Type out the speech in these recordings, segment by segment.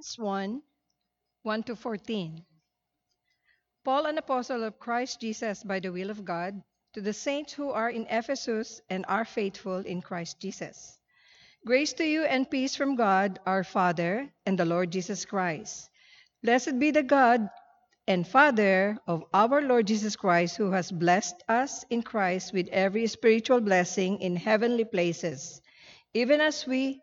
Ephesians 1 1 to 14. Paul, an apostle of Christ Jesus by the will of God, to the saints who are in Ephesus and are faithful in Christ Jesus. Grace to you and peace from God, our Father, and the Lord Jesus Christ. Blessed be the God and Father of our Lord Jesus Christ, who has blessed us in Christ with every spiritual blessing in heavenly places, even as we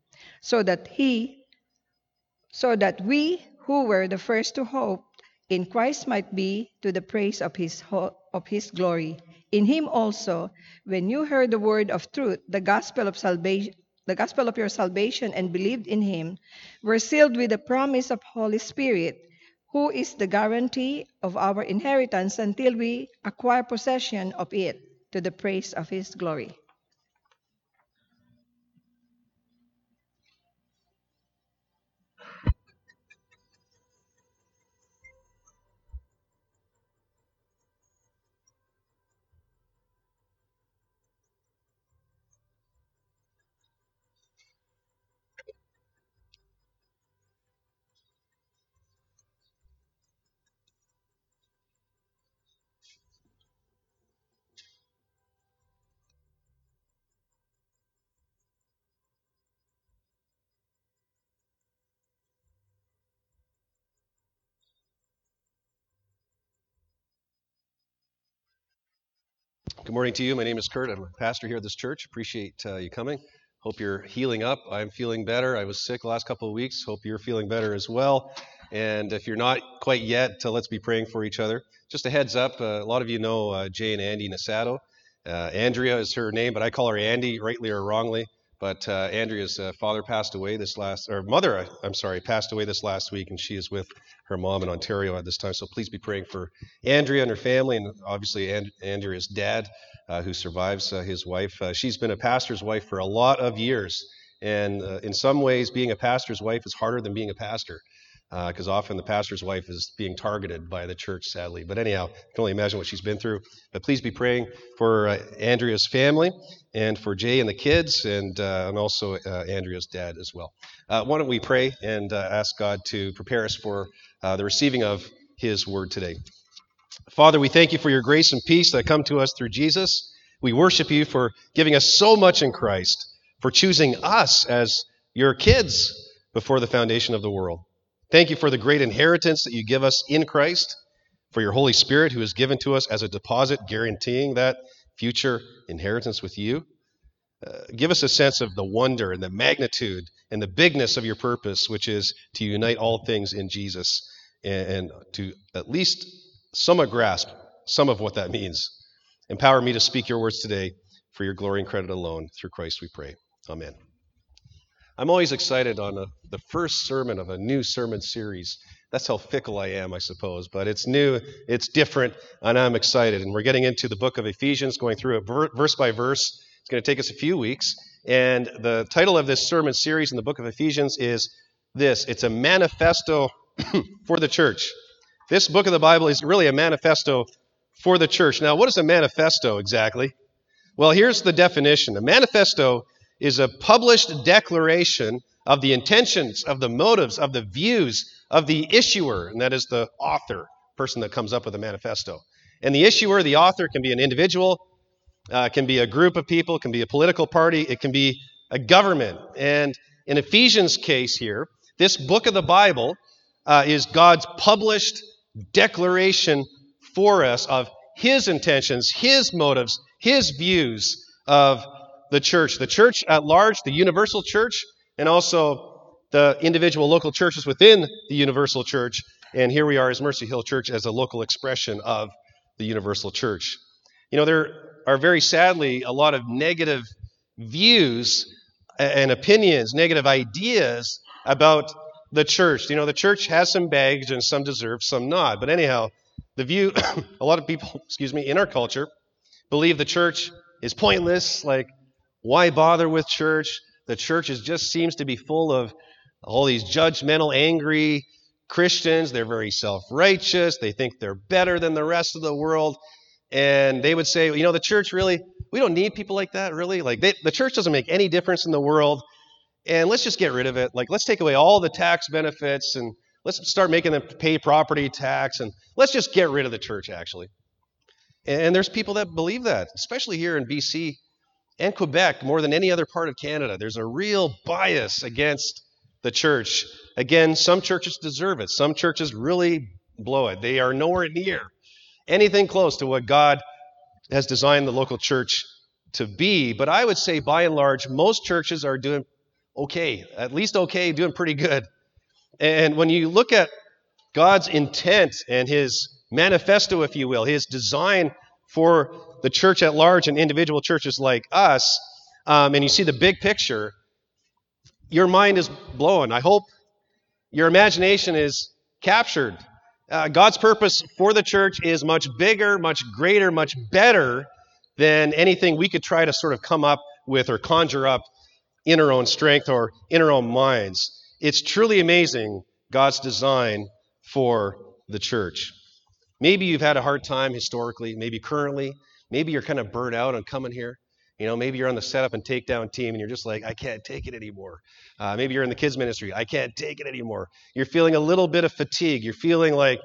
so that he so that we who were the first to hope in Christ might be to the praise of his, of his glory. In him also, when you heard the word of truth, the gospel of salvation, the gospel of your salvation, and believed in him, were sealed with the promise of Holy Spirit, who is the guarantee of our inheritance until we acquire possession of it to the praise of his glory. Good morning to you. My name is Kurt. I'm a pastor here at this church. Appreciate uh, you coming. Hope you're healing up. I'm feeling better. I was sick last couple of weeks. Hope you're feeling better as well. And if you're not quite yet, uh, let's be praying for each other. Just a heads up uh, a lot of you know uh, Jay and Andy Nasato. Uh, Andrea is her name, but I call her Andy, rightly or wrongly. But uh, Andrea's father passed away this last, or mother, I'm sorry, passed away this last week, and she is with her mom in Ontario at this time. So please be praying for Andrea and her family, and obviously and- Andrea's dad, uh, who survives uh, his wife. Uh, she's been a pastor's wife for a lot of years, and uh, in some ways, being a pastor's wife is harder than being a pastor because uh, often the pastor's wife is being targeted by the church, sadly. But anyhow, can only imagine what she's been through. But please be praying for uh, Andrea's family and for Jay and the kids, and, uh, and also uh, Andrea's dad as well. Uh, why don't we pray and uh, ask God to prepare us for the receiving of His word today? Father, we thank you for your grace and peace that come to us through Jesus. We worship you for giving us so much in Christ, for choosing us as your kids before the foundation of the world. Thank you for the great inheritance that you give us in Christ, for your Holy Spirit who is given to us as a deposit, guaranteeing that future inheritance with you. Uh, give us a sense of the wonder and the magnitude and the bigness of your purpose, which is to unite all things in Jesus and, and to at least somewhat grasp some of what that means. Empower me to speak your words today for your glory and credit alone. Through Christ we pray. Amen. I'm always excited on a, the first sermon of a new sermon series. That's how fickle I am, I suppose. But it's new, it's different, and I'm excited. And we're getting into the book of Ephesians, going through it verse by verse. It's going to take us a few weeks. And the title of this sermon series in the book of Ephesians is this it's a manifesto for the church. This book of the Bible is really a manifesto for the church. Now, what is a manifesto exactly? Well, here's the definition a manifesto is a published declaration of the intentions, of the motives, of the views of the issuer, and that is the author, person that comes up with a manifesto. And the issuer, the author, can be an individual, uh, can be a group of people, can be a political party, it can be a government. And in Ephesians' case here, this book of the Bible uh, is God's published declaration for us of his intentions, his motives, his views of the church. The church at large, the universal church, and also the individual local churches within the universal church. And here we are as Mercy Hill Church as a local expression of the universal church. You know, there are very sadly a lot of negative views and opinions, negative ideas about the church. You know, the church has some baggage and some deserve, some not. But anyhow, the view, a lot of people, excuse me, in our culture believe the church is pointless. Like, why bother with church? The church is, just seems to be full of all these judgmental, angry Christians. They're very self righteous. They think they're better than the rest of the world. And they would say, you know, the church really, we don't need people like that, really. Like, they, the church doesn't make any difference in the world. And let's just get rid of it. Like, let's take away all the tax benefits and let's start making them pay property tax. And let's just get rid of the church, actually. And there's people that believe that, especially here in BC and Quebec, more than any other part of Canada. There's a real bias against the church. Again, some churches deserve it, some churches really blow it. They are nowhere near anything close to what God has designed the local church to be. But I would say, by and large, most churches are doing okay, at least okay, doing pretty good. And when you look at God's intent and his manifesto, if you will, his design for the church at large and individual churches like us, um, and you see the big picture, your mind is blown. I hope your imagination is captured. Uh, God's purpose for the church is much bigger, much greater, much better than anything we could try to sort of come up with or conjure up in our own strength or in our own minds. It's truly amazing, God's design for the church. Maybe you've had a hard time historically, maybe currently, maybe you're kind of burnt out on coming here. You know, maybe you're on the setup and takedown team and you're just like, I can't take it anymore. Uh, maybe you're in the kids ministry. I can't take it anymore. You're feeling a little bit of fatigue. You're feeling like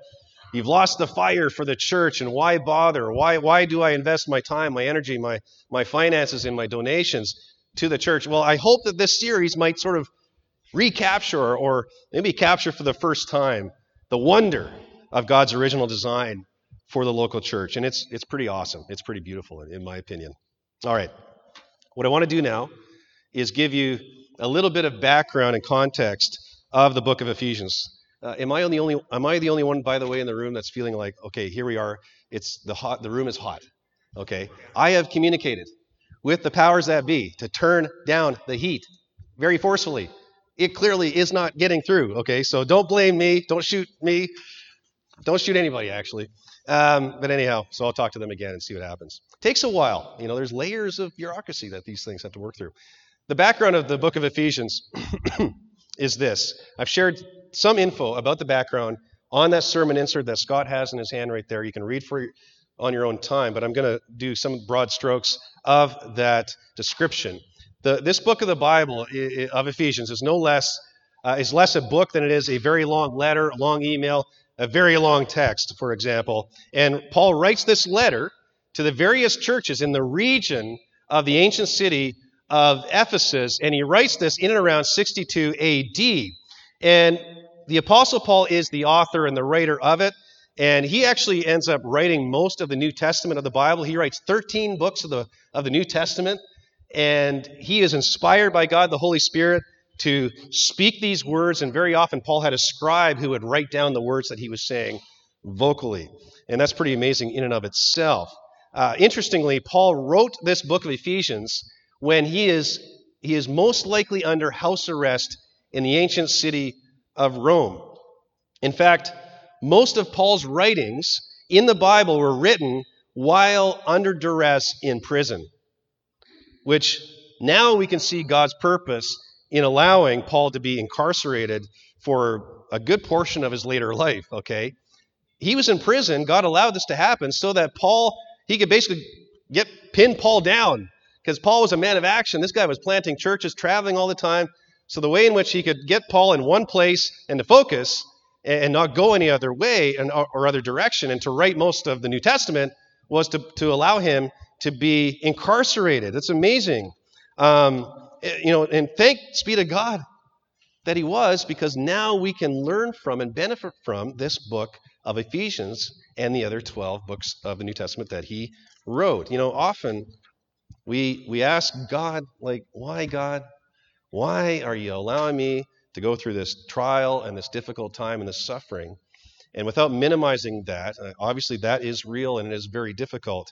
you've lost the fire for the church and why bother? Why, why do I invest my time, my energy, my, my finances, and my donations to the church? Well, I hope that this series might sort of recapture or maybe capture for the first time the wonder of God's original design for the local church. And it's, it's pretty awesome. It's pretty beautiful, in my opinion. All right. What I want to do now is give you a little bit of background and context of the book of Ephesians. Uh, am I the only am I the only one by the way in the room that's feeling like okay, here we are. It's the hot the room is hot. Okay? I have communicated with the powers that be to turn down the heat very forcefully. It clearly is not getting through, okay? So don't blame me, don't shoot me. Don't shoot anybody actually. Um, but anyhow, so I'll talk to them again and see what happens. Takes a while. You know, there's layers of bureaucracy that these things have to work through. The background of the book of Ephesians is this. I've shared some info about the background on that sermon insert that Scott has in his hand right there. You can read for on your own time, but I'm going to do some broad strokes of that description. The, this book of the Bible of Ephesians is no less uh, is less a book than it is a very long letter, a long email, a very long text, for example. And Paul writes this letter to the various churches in the region of the ancient city of Ephesus, and he writes this in and around 62 AD. And the Apostle Paul is the author and the writer of it, and he actually ends up writing most of the New Testament of the Bible. He writes 13 books of the, of the New Testament, and he is inspired by God, the Holy Spirit, to speak these words, and very often Paul had a scribe who would write down the words that he was saying vocally. And that's pretty amazing in and of itself. Uh, interestingly, Paul wrote this book of Ephesians when he is, he is most likely under house arrest in the ancient city of Rome. In fact, most of Paul's writings in the Bible were written while under duress in prison, which now we can see God's purpose in allowing Paul to be incarcerated for a good portion of his later life, okay? He was in prison. God allowed this to happen so that Paul, he could basically get pin Paul down because Paul was a man of action. This guy was planting churches, traveling all the time. So the way in which he could get Paul in one place and to focus and not go any other way or other direction and to write most of the New Testament was to, to allow him to be incarcerated. It's amazing. Um, you know, and thanks be to God that he was, because now we can learn from and benefit from this book of Ephesians and the other 12 books of the New Testament that he wrote. You know, often we we ask God like, "Why God? Why are you allowing me to go through this trial and this difficult time and this suffering?" And without minimizing that, uh, obviously that is real and it is very difficult.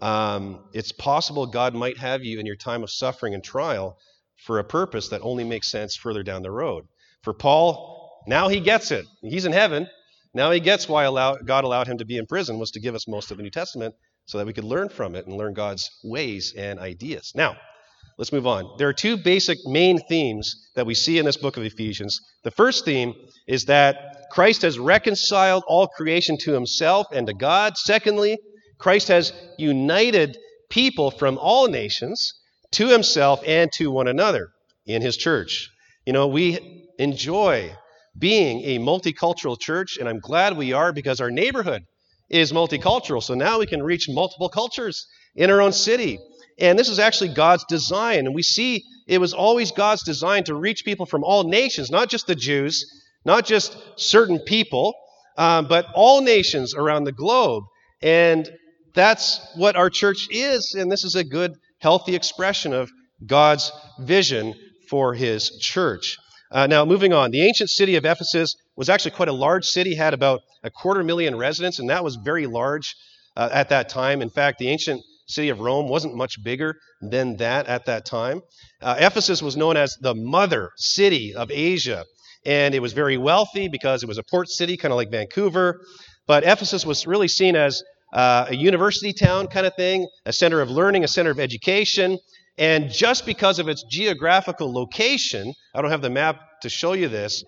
Um, it's possible God might have you in your time of suffering and trial for a purpose that only makes sense further down the road. For Paul, now he gets it. He's in heaven. Now he gets why allow, God allowed him to be in prison was to give us most of the New Testament so that we could learn from it and learn God's ways and ideas. Now, let's move on. There are two basic main themes that we see in this book of Ephesians. The first theme is that Christ has reconciled all creation to himself and to God. Secondly, Christ has united people from all nations to himself and to one another in his church. You know, we enjoy being a multicultural church, and I'm glad we are because our neighborhood is multicultural. So now we can reach multiple cultures in our own city. And this is actually God's design. And we see it was always God's design to reach people from all nations, not just the Jews, not just certain people, um, but all nations around the globe. And that's what our church is. And this is a good, healthy expression of God's vision for his church. Uh, now, moving on, the ancient city of Ephesus was actually quite a large city, had about a quarter million residents, and that was very large uh, at that time. In fact, the ancient city of Rome wasn't much bigger than that at that time. Uh, Ephesus was known as the mother city of Asia, and it was very wealthy because it was a port city, kind of like Vancouver. But Ephesus was really seen as uh, a university town kind of thing, a center of learning, a center of education. And just because of its geographical location, I don't have the map to show you this,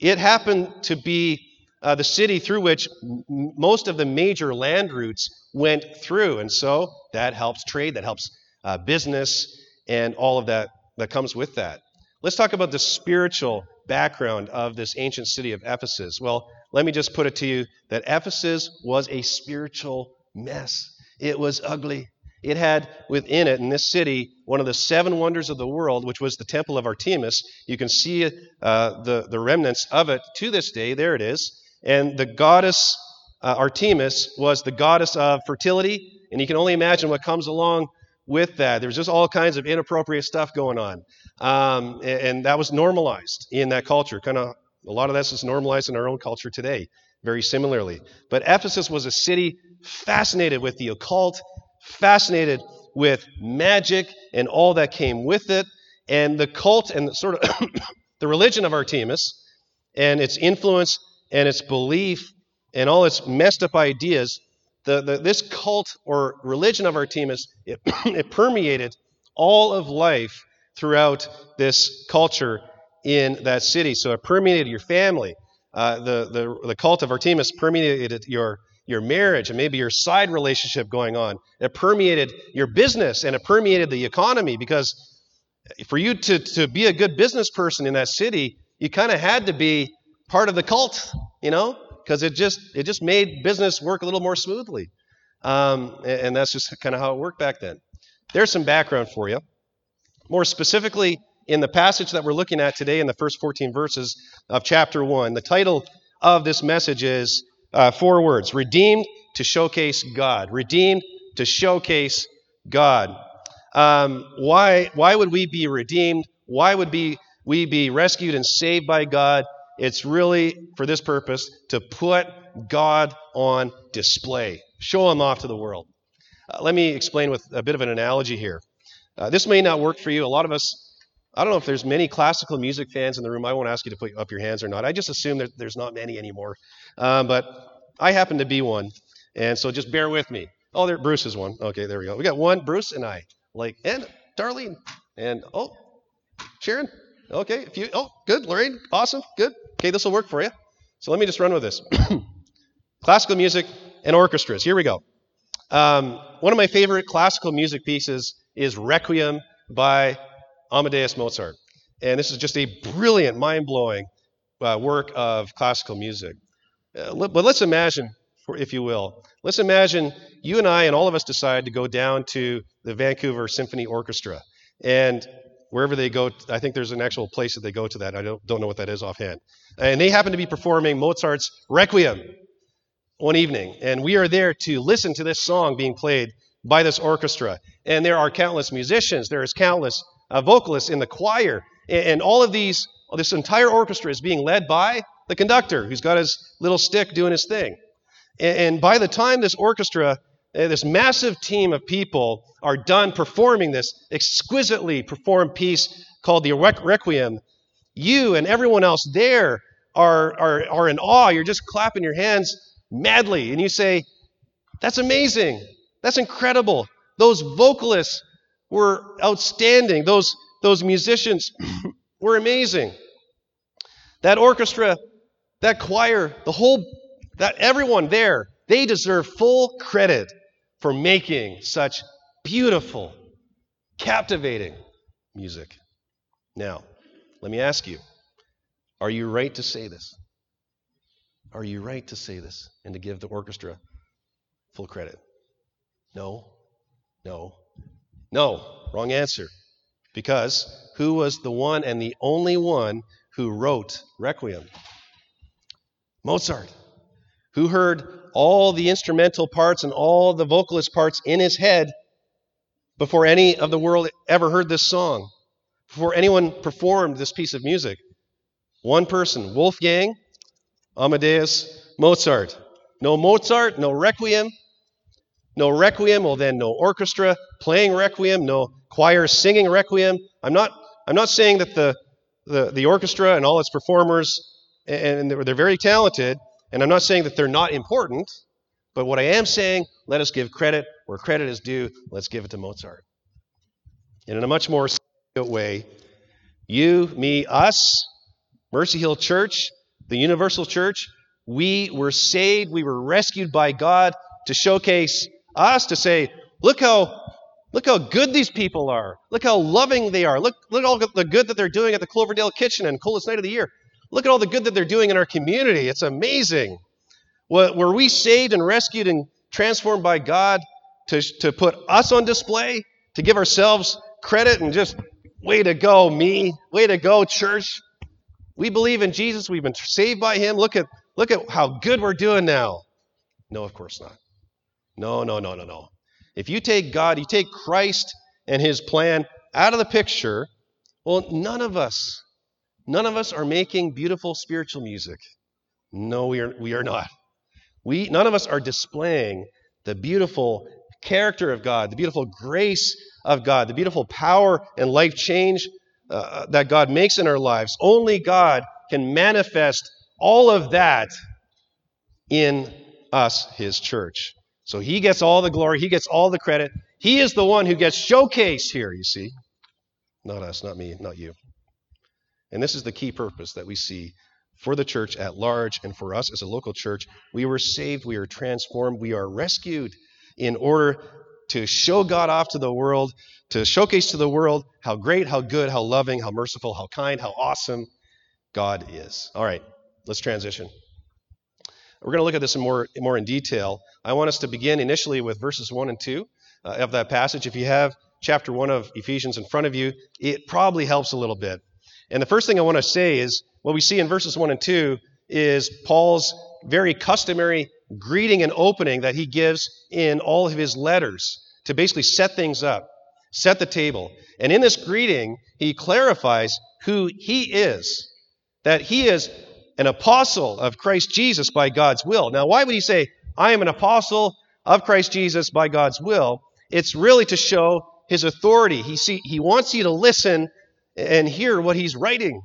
it happened to be uh, the city through which m- most of the major land routes went through. And so that helps trade, that helps uh, business, and all of that that comes with that. Let's talk about the spiritual background of this ancient city of Ephesus. Well, let me just put it to you that Ephesus was a spiritual mess. It was ugly. It had within it, in this city, one of the seven wonders of the world, which was the Temple of Artemis. You can see uh, the, the remnants of it to this day. There it is. And the goddess uh, Artemis was the goddess of fertility. And you can only imagine what comes along with that. There was just all kinds of inappropriate stuff going on. Um, and, and that was normalized in that culture. Kind of a lot of that's is normalized in our own culture today, very similarly. But Ephesus was a city fascinated with the occult fascinated with magic and all that came with it, and the cult and the sort of the religion of Artemis and its influence and its belief and all its messed up ideas. The, the, this cult or religion of our Artemis, it, it permeated all of life throughout this culture in that city. So it permeated your family. Uh, the, the, the cult of Artemis permeated your your marriage and maybe your side relationship going on. It permeated your business and it permeated the economy because for you to, to be a good business person in that city, you kind of had to be part of the cult, you know, because it just it just made business work a little more smoothly. Um, and, and that's just kind of how it worked back then. There's some background for you. More specifically, in the passage that we're looking at today in the first 14 verses of chapter 1, the title of this message is uh, four words redeemed to showcase God. Redeemed to showcase God. Um, why, why would we be redeemed? Why would be, we be rescued and saved by God? It's really for this purpose to put God on display, show Him off to the world. Uh, let me explain with a bit of an analogy here. Uh, this may not work for you. A lot of us, I don't know if there's many classical music fans in the room. I won't ask you to put up your hands or not. I just assume that there's not many anymore. Um, but I happen to be one, and so just bear with me. Oh, there, Bruce is one. Okay, there we go. We got one, Bruce and I. Like, and Darlene, and oh, Sharon. Okay, if you, oh, good, Lorraine, awesome, good. Okay, this will work for you. So let me just run with this. classical music and orchestras. Here we go. Um, one of my favorite classical music pieces is Requiem by Amadeus Mozart. And this is just a brilliant, mind blowing uh, work of classical music. Uh, but let's imagine, if you will, let's imagine you and I and all of us decide to go down to the Vancouver Symphony Orchestra. And wherever they go, I think there's an actual place that they go to that. I don't, don't know what that is offhand. And they happen to be performing Mozart's Requiem. one evening, and we are there to listen to this song being played by this orchestra. And there are countless musicians, there is countless uh, vocalists in the choir, and, and all of these, this entire orchestra is being led by the conductor who's got his little stick doing his thing. And, and by the time this orchestra, Eh, this massive team of people are done performing this exquisitely performed piece called the Requiem, you and everyone else there are, are, are in awe. You're just clapping your hands madly. And you say, That's amazing. That's incredible. Those vocalists were outstanding. Those, those musicians were amazing. That orchestra, that choir, the whole, that everyone there, they deserve full credit for making such beautiful, captivating music. Now, let me ask you are you right to say this? Are you right to say this and to give the orchestra full credit? No, no, no. Wrong answer. Because who was the one and the only one who wrote Requiem? Mozart, who heard all the instrumental parts and all the vocalist parts in his head before any of the world ever heard this song, before anyone performed this piece of music. One person, Wolfgang Amadeus Mozart. No Mozart, no Requiem. No Requiem, well then no orchestra playing Requiem, no choir singing Requiem. I'm not, I'm not saying that the, the, the orchestra and all its performers, and they're, they're very talented, and I'm not saying that they're not important, but what I am saying, let us give credit where credit is due. Let's give it to Mozart. And in a much more way, you, me, us, Mercy Hill Church, the universal church, we were saved, we were rescued by God to showcase us, to say, look how look how good these people are. Look how loving they are. Look, look at all the good that they're doing at the Cloverdale Kitchen and Coldest Night of the Year. Look at all the good that they're doing in our community. It's amazing. Were we saved and rescued and transformed by God to, to put us on display, to give ourselves credit and just, way to go, me, way to go, church. We believe in Jesus. We've been saved by him. Look at, look at how good we're doing now. No, of course not. No, no, no, no, no. If you take God, you take Christ and his plan out of the picture, well, none of us, none of us are making beautiful spiritual music. No, we are, we are not. We, none of us are displaying the beautiful character of God, the beautiful grace of God, the beautiful power and life change uh, that God makes in our lives. Only God can manifest all of that in us, His church. So He gets all the glory, He gets all the credit. He is the one who gets showcased here, you see. Not us, not me, not you. And this is the key purpose that we see for the church at large and for us as a local church. We were saved, we are transformed, we are rescued in order to show God off to the world, to showcase to the world how great, how good, how loving, how merciful, how kind, how awesome God is. All right, let's transition. We're going to look at this in more, more in detail. I want us to begin initially with verses 1 and 2 uh, of that passage. If you have chapter 1 of Ephesians in front of you, it probably helps a little bit. And the first thing I want to say is what we see in verses 1 and 2 is Paul's very customary greeting and opening that he gives in all of his letters to basically set things up, set the table. And in this greeting, he clarifies who he is, that he is an apostle of Christ Jesus by God's will. Now, why would he say, I am an apostle of Christ Jesus by God's will? It's really to show his authority. He, see, he wants you to listen and hear what he's writing.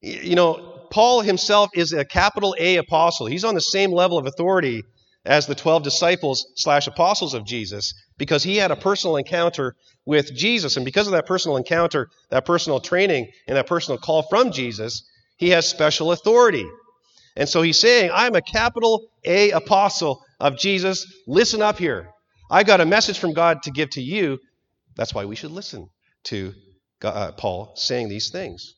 You know, Paul himself is a capital A apostle. He's on the same level of authority as the 12 disciples slash apostles of Jesus because he had a personal encounter with Jesus. And because of that personal encounter, that personal training, and that personal call from Jesus, he has special authority. And so he's saying, I'm a capital A apostle of Jesus. Listen up here. I got a message from God to give to you. That's why we should listen to uh, Paul saying these things.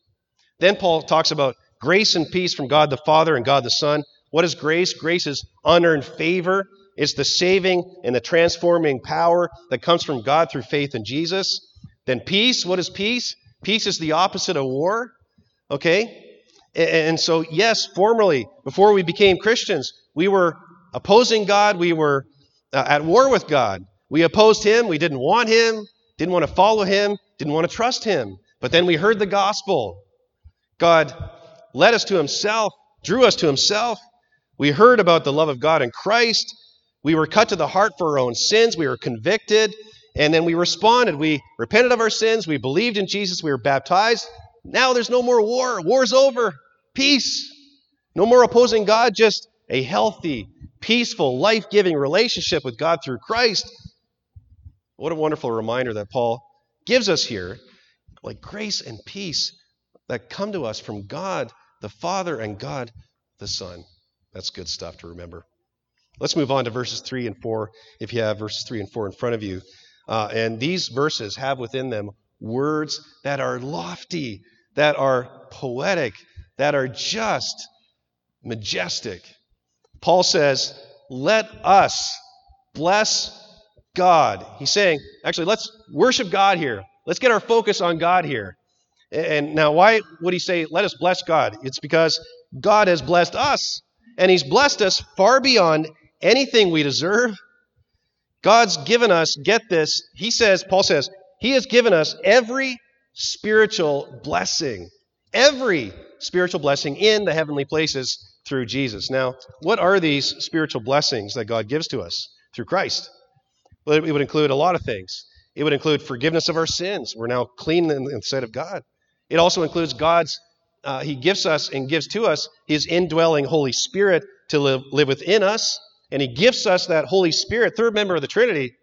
Then Paul talks about Grace and peace from God the Father and God the Son. What is grace? Grace is unearned favor. It's the saving and the transforming power that comes from God through faith in Jesus. Then peace. What is peace? Peace is the opposite of war. Okay? And so, yes, formerly, before we became Christians, we were opposing God. We were uh, at war with God. We opposed Him. We didn't want Him, didn't want to follow Him, didn't want to trust Him. But then we heard the gospel. God led us to Himself, drew us to Himself. We heard about the love of God in Christ. We were cut to the heart for our own sins. We were convicted. And then we responded. We repented of our sins. We believed in Jesus. We were baptized. Now there's no more war. War's over. Peace. No more opposing God, just a healthy, peaceful, life giving relationship with God through Christ. What a wonderful reminder that Paul gives us here. Like grace and peace that come to us from God the Father and God the Son. That's good stuff to remember. Let's move on to verses 3 and 4, if you have verses 3 and 4 in front of you. Uh, and these verses have within them words that are lofty, that are poetic, that are just majestic. Paul says, Let us bless God. He's saying, actually, let's worship God here. Let's get our focus on God here. And now, why would he say, Let us bless God? It's because God has blessed us, and he's blessed us far beyond anything we deserve. God's given us, get this, he says, Paul says, he has given us every spiritual blessing, every spiritual blessing in the heavenly places through Jesus. Now, what are these spiritual blessings that God gives to us through Christ? It would include a lot of things. It would include forgiveness of our sins. We're now clean in the sight of God. It also includes God's, uh, He gives us and gives to us His indwelling Holy Spirit to live, live within us and he gifts us that Holy Spirit, third member of the Trinity,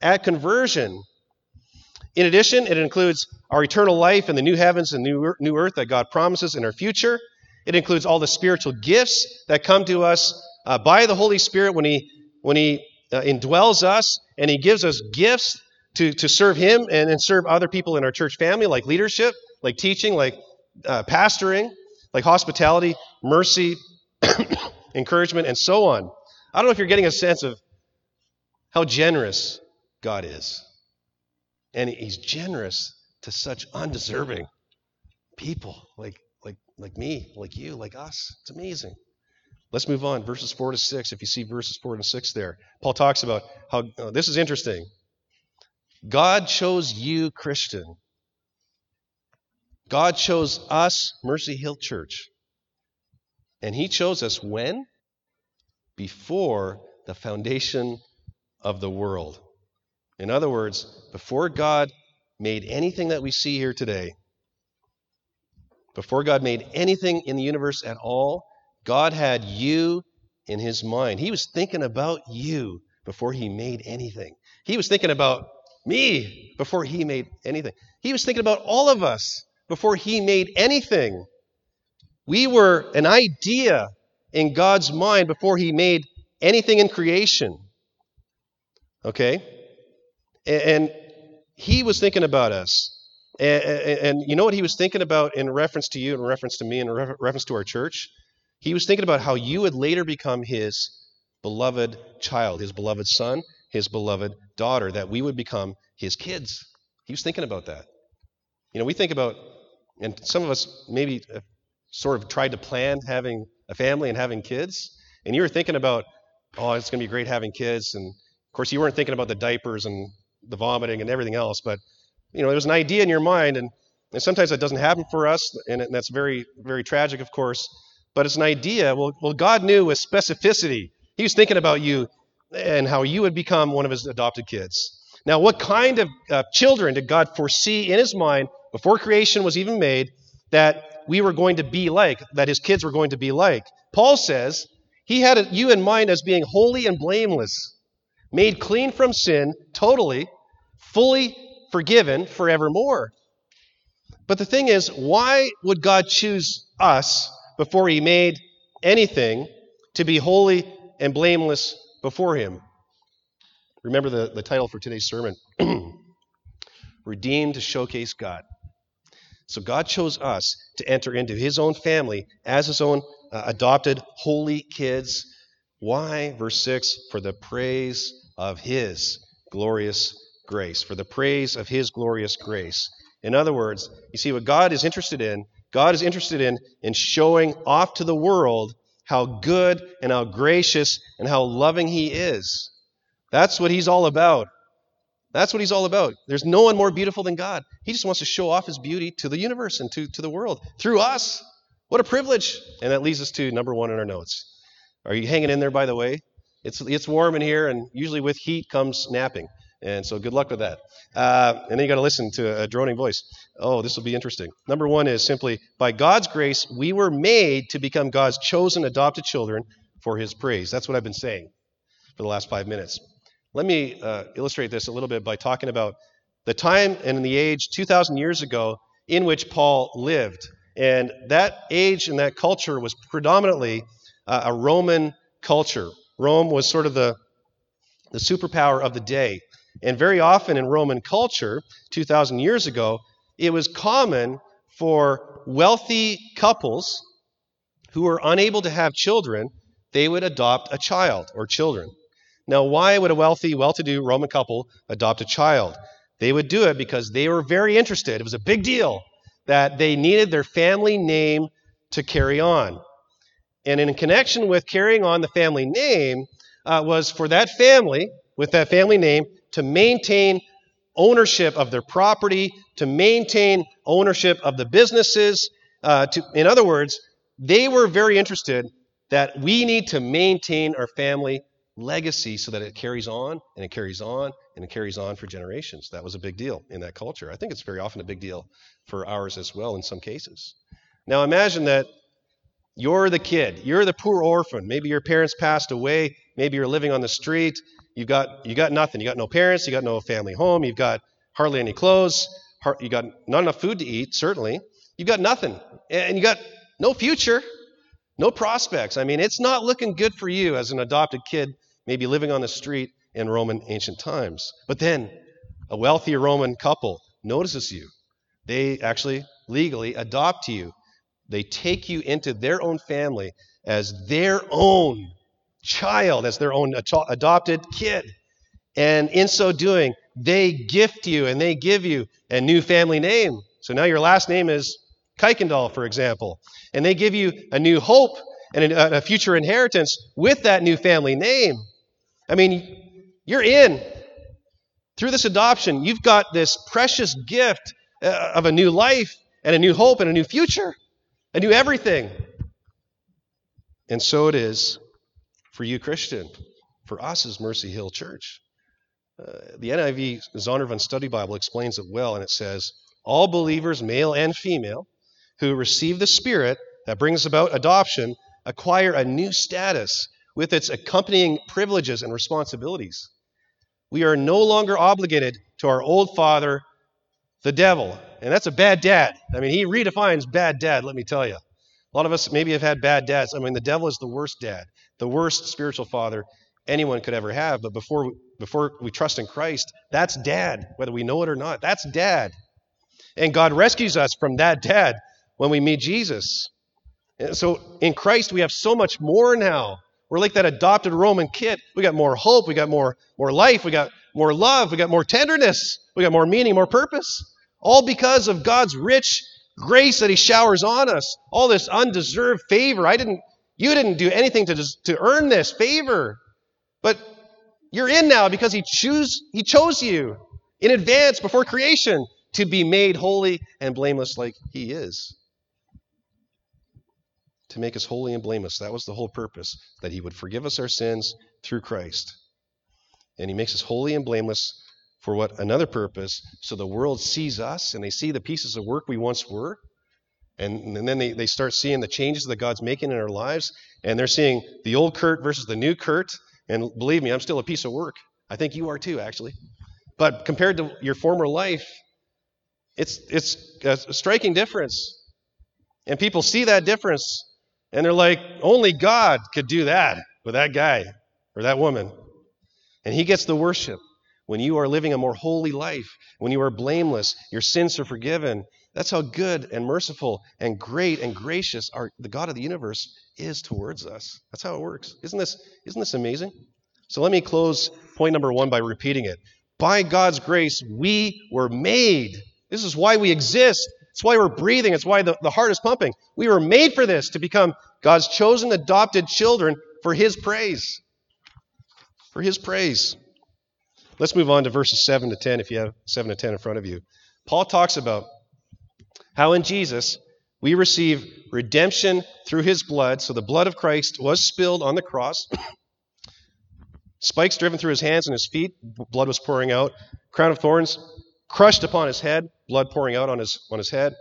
at conversion. In addition, it includes our eternal life in the new heavens and new, new earth that God promises in our future. It includes all the spiritual gifts that come to us uh, by the Holy Spirit when He, when he uh, indwells us and He gives us gifts to, to serve Him and, and serve other people in our church family, like leadership, like teaching, like uh, pastoring, like hospitality, mercy, encouragement, and so on. I don't know if you're getting a sense of how generous God is. And he's generous to such undeserving people like, like, like me, like you, like us. It's amazing. Let's move on, verses 4 to 6. If you see verses 4 and 6 there, Paul talks about how oh, this is interesting. God chose you, Christian. God chose us, Mercy Hill Church. And He chose us when? before the foundation of the world. In other words, before God made anything that we see here today, before God made anything in the universe at all, God had you in his mind. He was thinking about you before he made anything. He was thinking about me before he made anything. He was thinking about all of us before he made anything. We were an idea in God's mind before he made anything in creation. Okay? And, he was thinking about us. And, you know what he was thinking about in reference to you, in reference to me, in reference to our church? He was thinking about how you would later become his beloved child, his beloved son, his beloved daughter, that we would become his kids. He was thinking about that. You know, we think about, and some of us maybe uh, sort of tried to plan having a family and having kids, and you were thinking about, oh, it's going to be great having kids, and of course you weren't thinking about the diapers and the vomiting and everything else, but you know there was an idea in your mind, and, and sometimes that doesn't happen for us, and, and that's very very tragic, of course. But it's an idea. Well, well, God knew with specificity. He was thinking about you and how you would become one of His adopted kids. Now, what kind of uh, children did God foresee in His mind before creation was even made that we were going to be like, that his kids were going to be like. Paul says he had you in mind as being holy and blameless, made clean from sin, totally, fully forgiven forevermore. But the thing is, why would God choose us before he made anything to be holy and blameless before him? Remember the, the title for today's sermon Redeemed to Showcase God. So God chose us to enter into his own family as his own uh, adopted holy kids. Why? Verse 6 For the praise of his glorious grace. For the praise of his glorious grace. In other words, you see what God is interested in? God is interested in, in showing off to the world how good and how gracious and how loving He is. That's what He's all about. That's what He's all about. There's no one more beautiful than God. He just wants to show off His beauty to the universe and to, to the world through us. What a privilege. And that leads us to number one in our notes. Are you hanging in there, by the way? It's, it's warm in here, and usually with heat comes napping. And so good luck with that. Uh, and then you got to listen to a droning voice. Oh, this will be interesting. Number one is simply by God's grace, we were made to become God's chosen adopted children for his praise. That's what I've been saying for the last five minutes. Let me uh, illustrate this a little bit by talking about the time and the age 2,000 years ago in which Paul lived. And that age and that culture was predominantly uh, a Roman culture. Rome was sort of the, the superpower of the day. And very often in Roman culture, 2,000 years ago, it was common for wealthy couples who were unable to have children, they would adopt a child or children. Now, why would a wealthy, well to do Roman couple adopt a child? They would do it because they were very interested. It was a big deal that they needed their family name to carry on. And in connection with carrying on the family name, uh, was for that family, with that family name, to maintain ownership of their property, to maintain ownership of the businesses. Uh, to, in other words, they were very interested that we need to maintain our family legacy so that it carries on and it carries on and it carries on for generations. That was a big deal in that culture. I think it's very often a big deal for ours as well in some cases. Now imagine that you're the kid, you're the poor orphan. Maybe your parents passed away, maybe you're living on the street, You've got, you got nothing. You got no parents. You got no family home. You've got hardly any clothes. You got not enough food to eat, certainly. You've got nothing. And you got no future, no prospects. I mean, it's not looking good for you as an adopted kid, maybe living on the street in Roman ancient times. But then a wealthy Roman couple notices you. They actually legally adopt you. They take you into their own family as their own child, as their own adopted kid. And in so doing, they gift you and they give you a new family name. So now your last name is Kuykendall, for example. And they give you a new hope and a future inheritance with that new family name. I mean, you're in. Through this adoption, you've got this precious gift uh, of a new life and a new hope and a new future, a new everything. And so it is for you, Christian, for us as Mercy Hill Church. Uh, the NIV Zondervan Study Bible explains it well, and it says, All believers, male and female, who receive the Spirit that brings about adoption acquire a new status with its accompanying privileges and responsibilities. We are no longer obligated to our old father, the devil. And that's a bad dad. I mean, he redefines bad dad, let me tell you. A lot of us maybe have had bad dads. I mean, the devil is the worst dad, the worst spiritual father anyone could ever have. But before we, before we trust in Christ, that's dad, whether we know it or not. That's dad. And God rescues us from that dad when we meet Jesus. And so in Christ, we have so much more now. We're like that adopted Roman kid. We got more hope. We got more, more life. We got more love. We got more tenderness. We got more meaning, more purpose. All because of God's rich grace that he showers on us, all this undeserved favor. I didn't, you didn't do anything to, to earn this favor, but you're in now because he choose, he chose you in advance before creation to be made holy and blameless like he is. To make us holy and blameless. That was the whole purpose, that he would forgive us our sins through Christ. And he makes us holy and blameless for what another purpose so the world sees us and they see the pieces of work we once were and, and then they, they start seeing the changes that god's making in our lives and they're seeing the old kurt versus the new kurt. And believe me i'm still a piece of work. I think you are too actually. But compared to your former life it's it's a striking difference. And people see that difference and they're like only god could do that with that guy or that woman. And he gets the worship. When you are living a more holy life, when you are blameless, your sins are forgiven. That's how good and merciful and great and gracious our, the God of the universe is towards us. That's how it works. Isn't this, isn't this amazing? So let me close point number one by repeating it. By God's grace, we were made. This is why we exist. It's why we're breathing. It's why the, the heart is pumping. We were made for this, to become God's chosen, adopted children for His praise. For His praise. Let's move on to verses 7 to 10 if you have 7 to 10 in front of you. Paul talks about how in Jesus we receive redemption through his blood. So the blood of Christ was spilled on the cross. Spikes driven through his hands and his feet, blood was pouring out. Crown of thorns crushed upon his head, blood pouring out on his, on his head.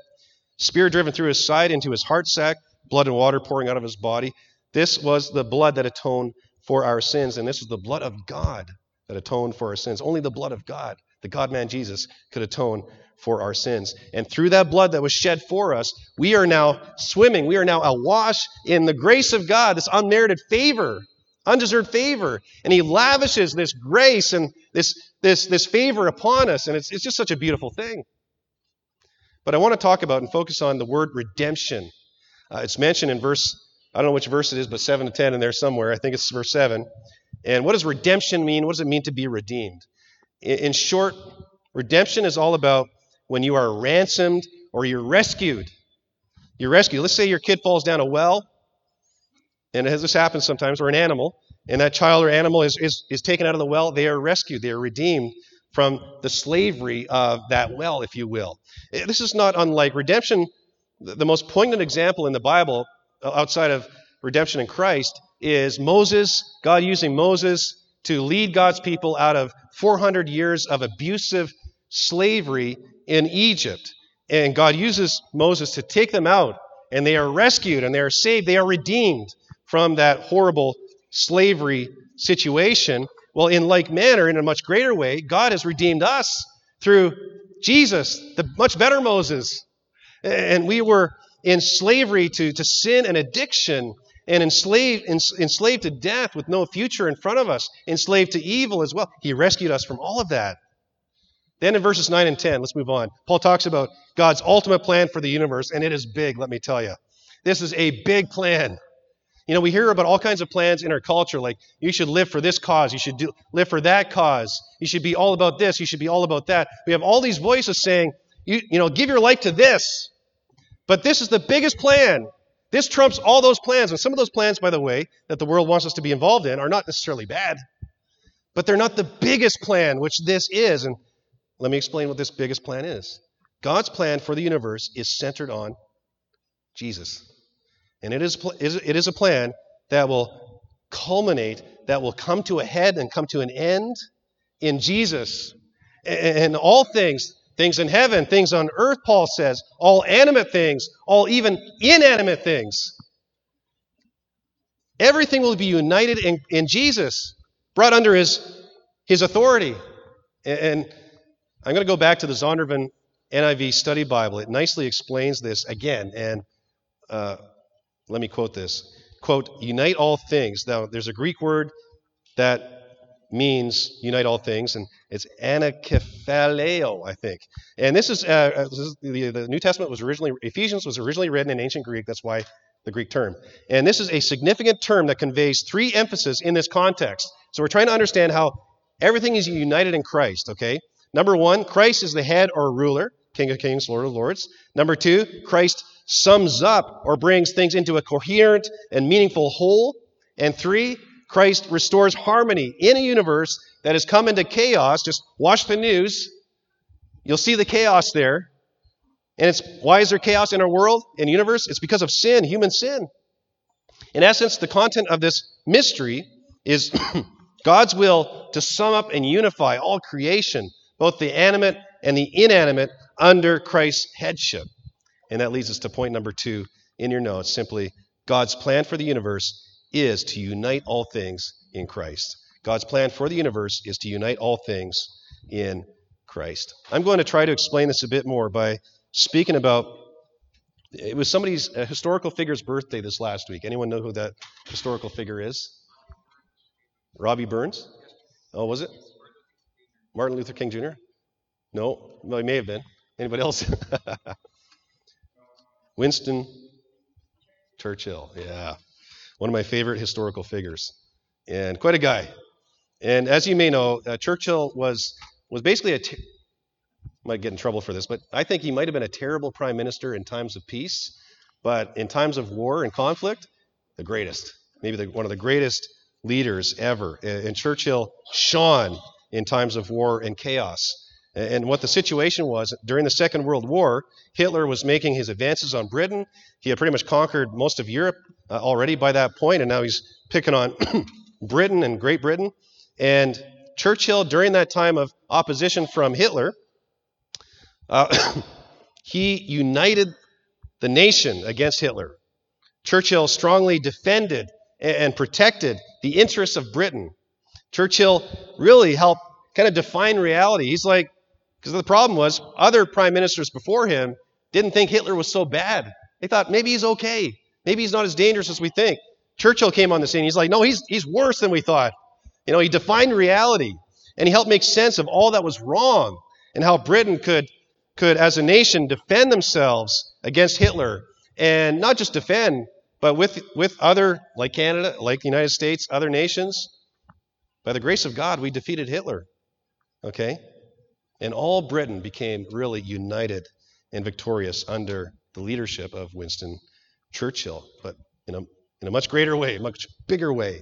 Spear driven through his side into his heart sac, blood and water pouring out of his body. This was the blood that atoned for our sins, and this was the blood of God that atoned for our sins. Only the blood of God, the God man Jesus, could atone for our sins. And through that blood that was shed for us, we are now swimming, we are now awash in the grace of God, this unmerited favor, undeserved favor. And He lavishes this grace and this, this, this favor upon us, and it's, it's just such a beautiful thing. But I want to talk about and focus on the word redemption. Uh, it's mentioned in verse, I don't know which verse it is, but 7 to 10 in there somewhere. I think it's verse 7. And what does redemption mean? What does it mean to be redeemed? In, short, redemption is all about when you are ransomed or you're rescued. You're rescued. Let's say your kid falls down a well, and as this happens sometimes, or an animal, and that child or animal is, is, is taken out of the well, they are rescued. They are redeemed from the slavery of that well, if you will. Eh, this is not unlike redemption. The most poignant example in the Bible, outside of redemption in Christ, is Moses, God using Moses to lead God's people out of 400 years of abusive slavery in Egypt. And God uses Moses to take them out, and they are rescued and they are saved. They are redeemed from that horrible slavery situation. Well, in like manner, in a much greater way, God has redeemed us through Jesus, the much better Moses. And we were in slavery to, to sin and addiction and enslaved, enslaved to death with no future in front of us, enslaved to evil as well. He rescued us from all of that. Then in verses 9 and 10, let's move on. Paul talks about God's ultimate plan for the universe, and it is big, let me tell you. This is a big plan. You know, we hear about all kinds of plans in our culture, like you should live for this cause, you should do, live for that cause, you should be all about this, you should be all about that. We have all these voices saying, you, you know, give your life to this. But this is the biggest plan. This trumps all those plans. And some of those plans, by the way, that the world wants us to be involved in are not necessarily bad, but they're not the biggest plan, which this is. And let me explain what this biggest plan is. God's plan for the universe is centered on Jesus. And it is, it is a plan that will culminate, that will come to a head and come to an end in Jesus. And all things, things in heaven, things on earth, Paul says, all animate things, all even inanimate things. Everything will be united in, in Jesus, brought under his, his authority. And I'm going to go back to the Zondervan NIV Study Bible. It nicely explains this again. And uh, let me quote this quote, unite all things. Now, there's a Greek word that means unite all things, and it's anakephaleo, I think. And this is, uh, uh, this is the, the New Testament was originally, Ephesians was originally written in ancient Greek. That's why the Greek term. And this is a significant term that conveys three emphases in this context. So we're trying to understand how everything is united in Christ, okay? Number one, Christ is the head or ruler, King of Kings, Lord of Lords. Number two, Christ sums up or brings things into a coherent and meaningful whole. And three, Christ restores harmony in a universe that has come into chaos. Just watch the news. You'll see the chaos there. And it's why is there chaos in our world and universe? It's because of sin, human sin. In essence, the content of this mystery is God's will to sum up and unify all creation both the animate and the inanimate, under Christ's headship. And that leads us to point number two in your notes simply God's plan for the universe is to unite all things in Christ. God's plan for the universe is to unite all things in Christ. I'm going to try to explain this a bit more by speaking about it was somebody's historical figure's birthday this last week. Anyone know who that historical figure is? Robbie Burns? Oh, was it? Martin Luther King Jr.? No, well, he may have been. Anybody else? Winston Churchill, yeah. One of my favorite historical figures, and quite a guy. And as you may know, uh, Churchill was, was basically a, t- might get in trouble for this, but I think he might have been a terrible prime minister in times of peace, but in times of war and conflict, the greatest. Maybe the, one of the greatest leaders ever. And Churchill shone in times of war and chaos. And what the situation was during the Second World War, Hitler was making his advances on Britain. He had pretty much conquered most of Europe uh, already by that point, and now he's picking on Britain and Great Britain. And Churchill, during that time of opposition from Hitler, uh, he united the nation against Hitler. Churchill strongly defended and protected the interests of Britain. Churchill really helped kind of define reality. He's like, because the problem was, other prime ministers before him didn't think Hitler was so bad. They thought maybe he's okay. Maybe he's not as dangerous as we think. Churchill came on the scene. He's like, no, he's, he's worse than we thought. You know, he defined reality and he helped make sense of all that was wrong and how Britain could, could as a nation, defend themselves against Hitler. And not just defend, but with, with other, like Canada, like the United States, other nations. By the grace of God, we defeated Hitler. Okay? And all Britain became really united and victorious under the leadership of Winston Churchill, but in a, in a much greater way, much bigger way.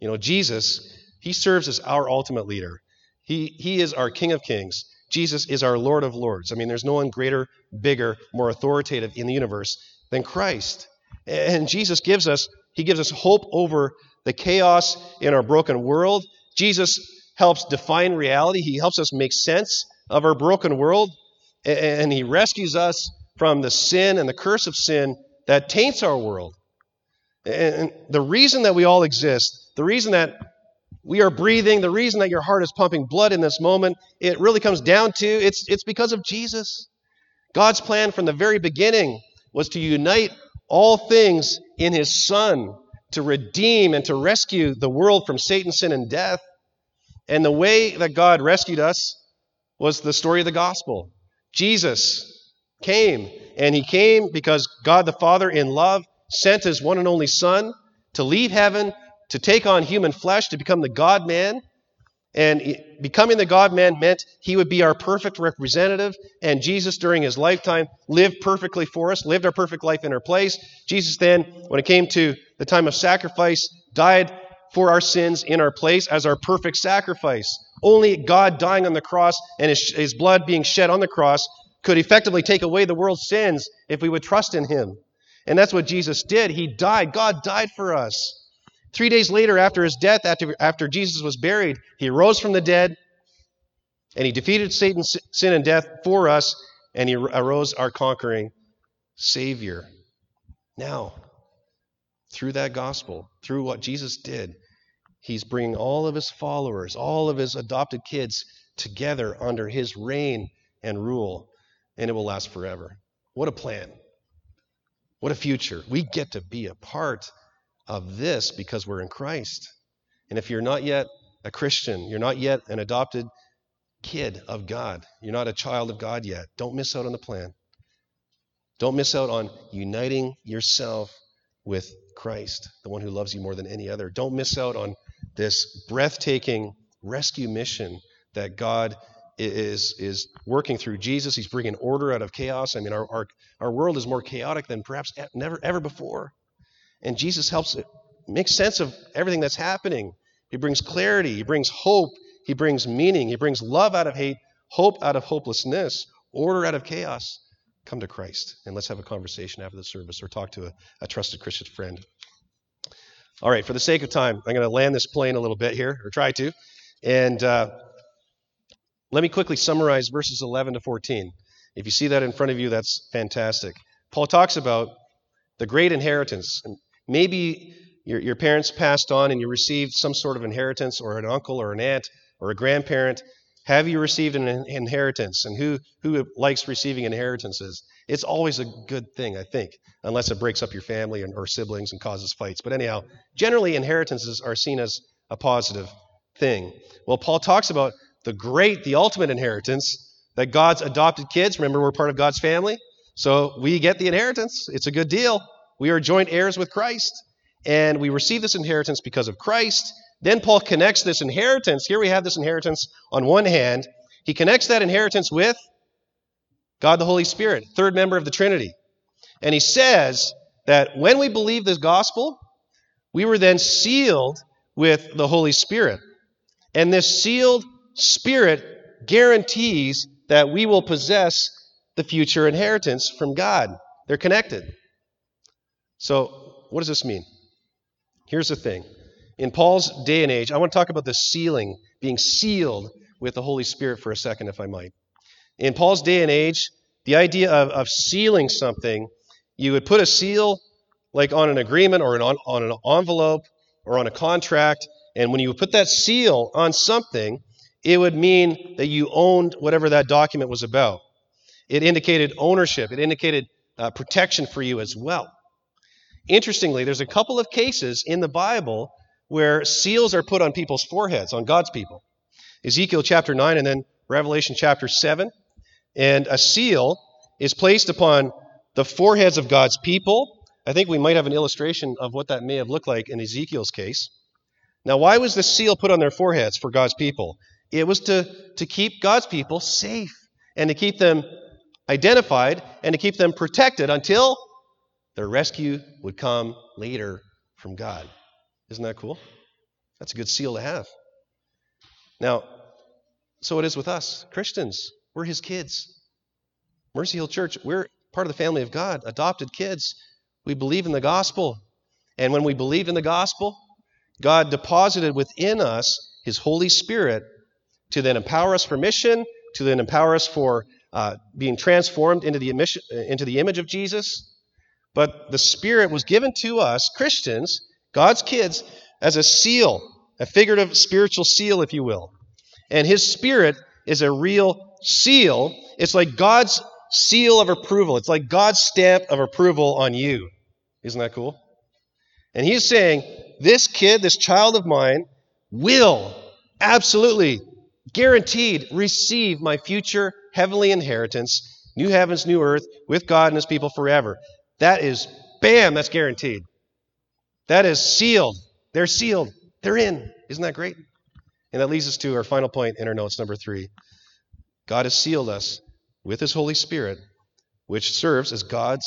You know, Jesus, he serves as our ultimate leader. He, he is our King of Kings. Jesus is our Lord of Lords. I mean, there's no one greater, bigger, more authoritative in the universe than Christ. And Jesus gives us, he gives us hope over the chaos in our broken world. Jesus helps define reality. He helps us make sense of our broken world, and He rescues us from the sin and the curse of sin that taints our world. And the reason that we all exist, the reason that we are breathing, the reason that your heart is pumping blood in this moment, it really comes down to it's, it's because of Jesus. God's plan from the very beginning was to unite all things in His Son, to redeem and to rescue the world from Satan, sin, and death. And the way that God rescued us was the story of the gospel. Jesus came, and he came because God the Father, in love, sent his one and only Son to leave heaven, to take on human flesh, to become the God man. And becoming the God man meant he would be our perfect representative. And Jesus, during his lifetime, lived perfectly for us, lived our perfect life in our place. Jesus, then, when it came to the time of sacrifice, died for our sins in our place as our perfect sacrifice. Only God dying on the cross and his, his blood being shed on the cross could effectively take away the world's sins if we would trust in him. And that's what Jesus did. He died. God died for us. Three days later, after his death, after, after Jesus was buried, he rose from the dead and he defeated Satan's sin and death for us, and he arose our conquering Savior. Now, through that gospel, through what Jesus did, he's bringing all of his followers, all of his adopted kids together under his reign and rule, and it will last forever. What a plan. What a future. We get to be a part of this because we're in Christ. And if you're not yet a Christian, you're not yet an adopted kid of God, you're not a child of God yet, don't miss out on the plan. Don't miss out on uniting yourself with Christ, the one who loves you more than any other. Don't miss out on this breathtaking rescue mission that God is, is working through Jesus. He's bringing order out of chaos. I mean, our, our, our world is more chaotic than perhaps never ever before. And Jesus helps it make sense of everything that's happening. He brings clarity, he brings hope, he brings meaning, he brings love out of hate, hope out of hopelessness, order out of chaos come to Christ and let's have a conversation after the service or talk to a, a trusted Christian friend. All right, for the sake of time, I'm going to land this plane a little bit here, or try to. And uh, let me quickly summarize verses 11 to 14. If you see that in front of you, that's fantastic. Paul talks about the great inheritance. Maybe your, your parents passed on and you received some sort of inheritance, or an uncle, or an aunt, or a grandparent, have you received an inheritance? And who, who likes receiving inheritances? It's always a good thing, I think, unless it breaks up your family and, or siblings and causes fights. But anyhow, generally, inheritances are seen as a positive thing. Well, Paul talks about the great, the ultimate inheritance that God's adopted kids, remember, we're part of God's family, so we get the inheritance. It's a good deal. We are joint heirs with Christ, and we receive this inheritance because of Christ. Then Paul connects this inheritance. Here we have this inheritance on one hand. He connects that inheritance with God the Holy Spirit, third member of the Trinity. And he says that when we believe this gospel, we were then sealed with the Holy Spirit. And this sealed spirit guarantees that we will possess the future inheritance from God. They're connected. So, what does this mean? Here's the thing. In Paul's day and age, I want to talk about the sealing, being sealed with the Holy Spirit for a second, if I might. In Paul's day and age, the idea of, of sealing something, you would put a seal like on an agreement or an, on, on an envelope or on a contract, and when you would put that seal on something, it would mean that you owned whatever that document was about. It indicated ownership, it indicated uh, protection for you as well. Interestingly, there's a couple of cases in the Bible where seals are put on people's foreheads, on God's people. Ezekiel chapter 9 and then Revelation chapter 7. And a seal is placed upon the foreheads of God's people. I think we might have an illustration of what that may have looked like in Ezekiel's case. Now, why was the seal put on their foreheads for God's people? It was to, to keep God's people safe and to keep them identified and to keep them protected until their rescue would come later from God. Isn't that cool? That's a good seal to have. Now, so it is with us, Christians. We're his kids. Mercy Hill Church, we're part of the family of God, adopted kids. We believe in the gospel. And when we believe in the gospel, God deposited within us his Holy Spirit to then empower us for mission, to then empower us for uh, being transformed into the, emission, into the image of Jesus. But the Spirit was given to us, Christians, God's kids, as a seal, a figurative spiritual seal, if you will. And His Spirit is a real seal. It's like God's seal of approval. It's like God's stamp of approval on you. Isn't that cool? And He's saying, This kid, this child of mine, will absolutely guaranteed receive my future heavenly inheritance, new heavens, new earth, with God and his people forever. That is, bam, that's guaranteed. That is sealed. They're sealed. They're in. Isn't that great? And that leads us to our final point in our notes, number three. God has sealed us with his Holy Spirit, which serves as God's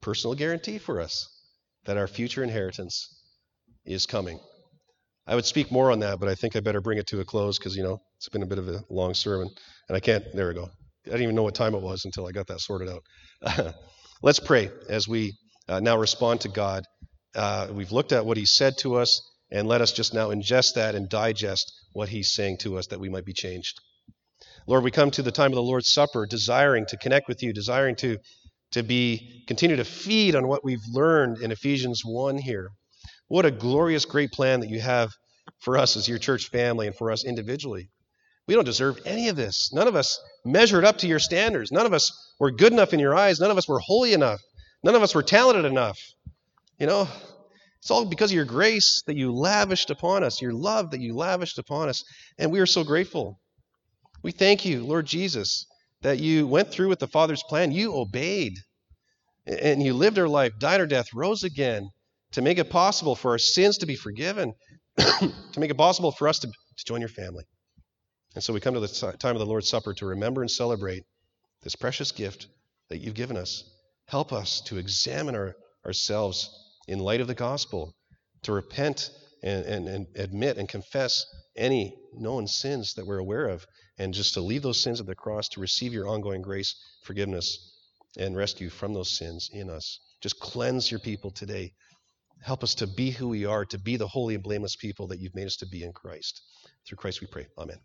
personal guarantee for us that our future inheritance is coming. I would speak more on that, but I think I better bring it to a close because, you know, it's been a bit of a long sermon. And I can't, there we go. I didn't even know what time it was until I got that sorted out. Let's pray as we uh, now respond to God. Uh, we've looked at what He said to us, and let us just now ingest that and digest what He's saying to us that we might be changed. Lord, we come to the time of the Lord's Supper, desiring to connect with you, desiring to, to be continue to feed on what we've learned in Ephesians 1 here. What a glorious, great plan that you have for us as your church family and for us individually. We don't deserve any of this. None of us measured up to your standards. None of us were good enough in your eyes. None of us were holy enough. None of us were talented enough. You know, it's all because of your grace that you lavished upon us, your love that you lavished upon us. And we are so grateful. We thank you, Lord Jesus, that you went through with the Father's plan. You obeyed. And you lived our life, died our death, rose again to make it possible for our sins to be forgiven, to make it possible for us to, to join your family. And so we come to the time of the Lord's Supper to remember and celebrate this precious gift that you've given us. Help us to examine our, ourselves in light of the gospel, to repent and, and, and admit and confess any known sins that we're aware of, and just to leave those sins at the cross to receive your ongoing grace, forgiveness, and rescue from those sins in us. Just cleanse your people today Help us to be who we are, to be the holy and blameless people that you've made us to be in Christ. Through Christ we pray. Amen.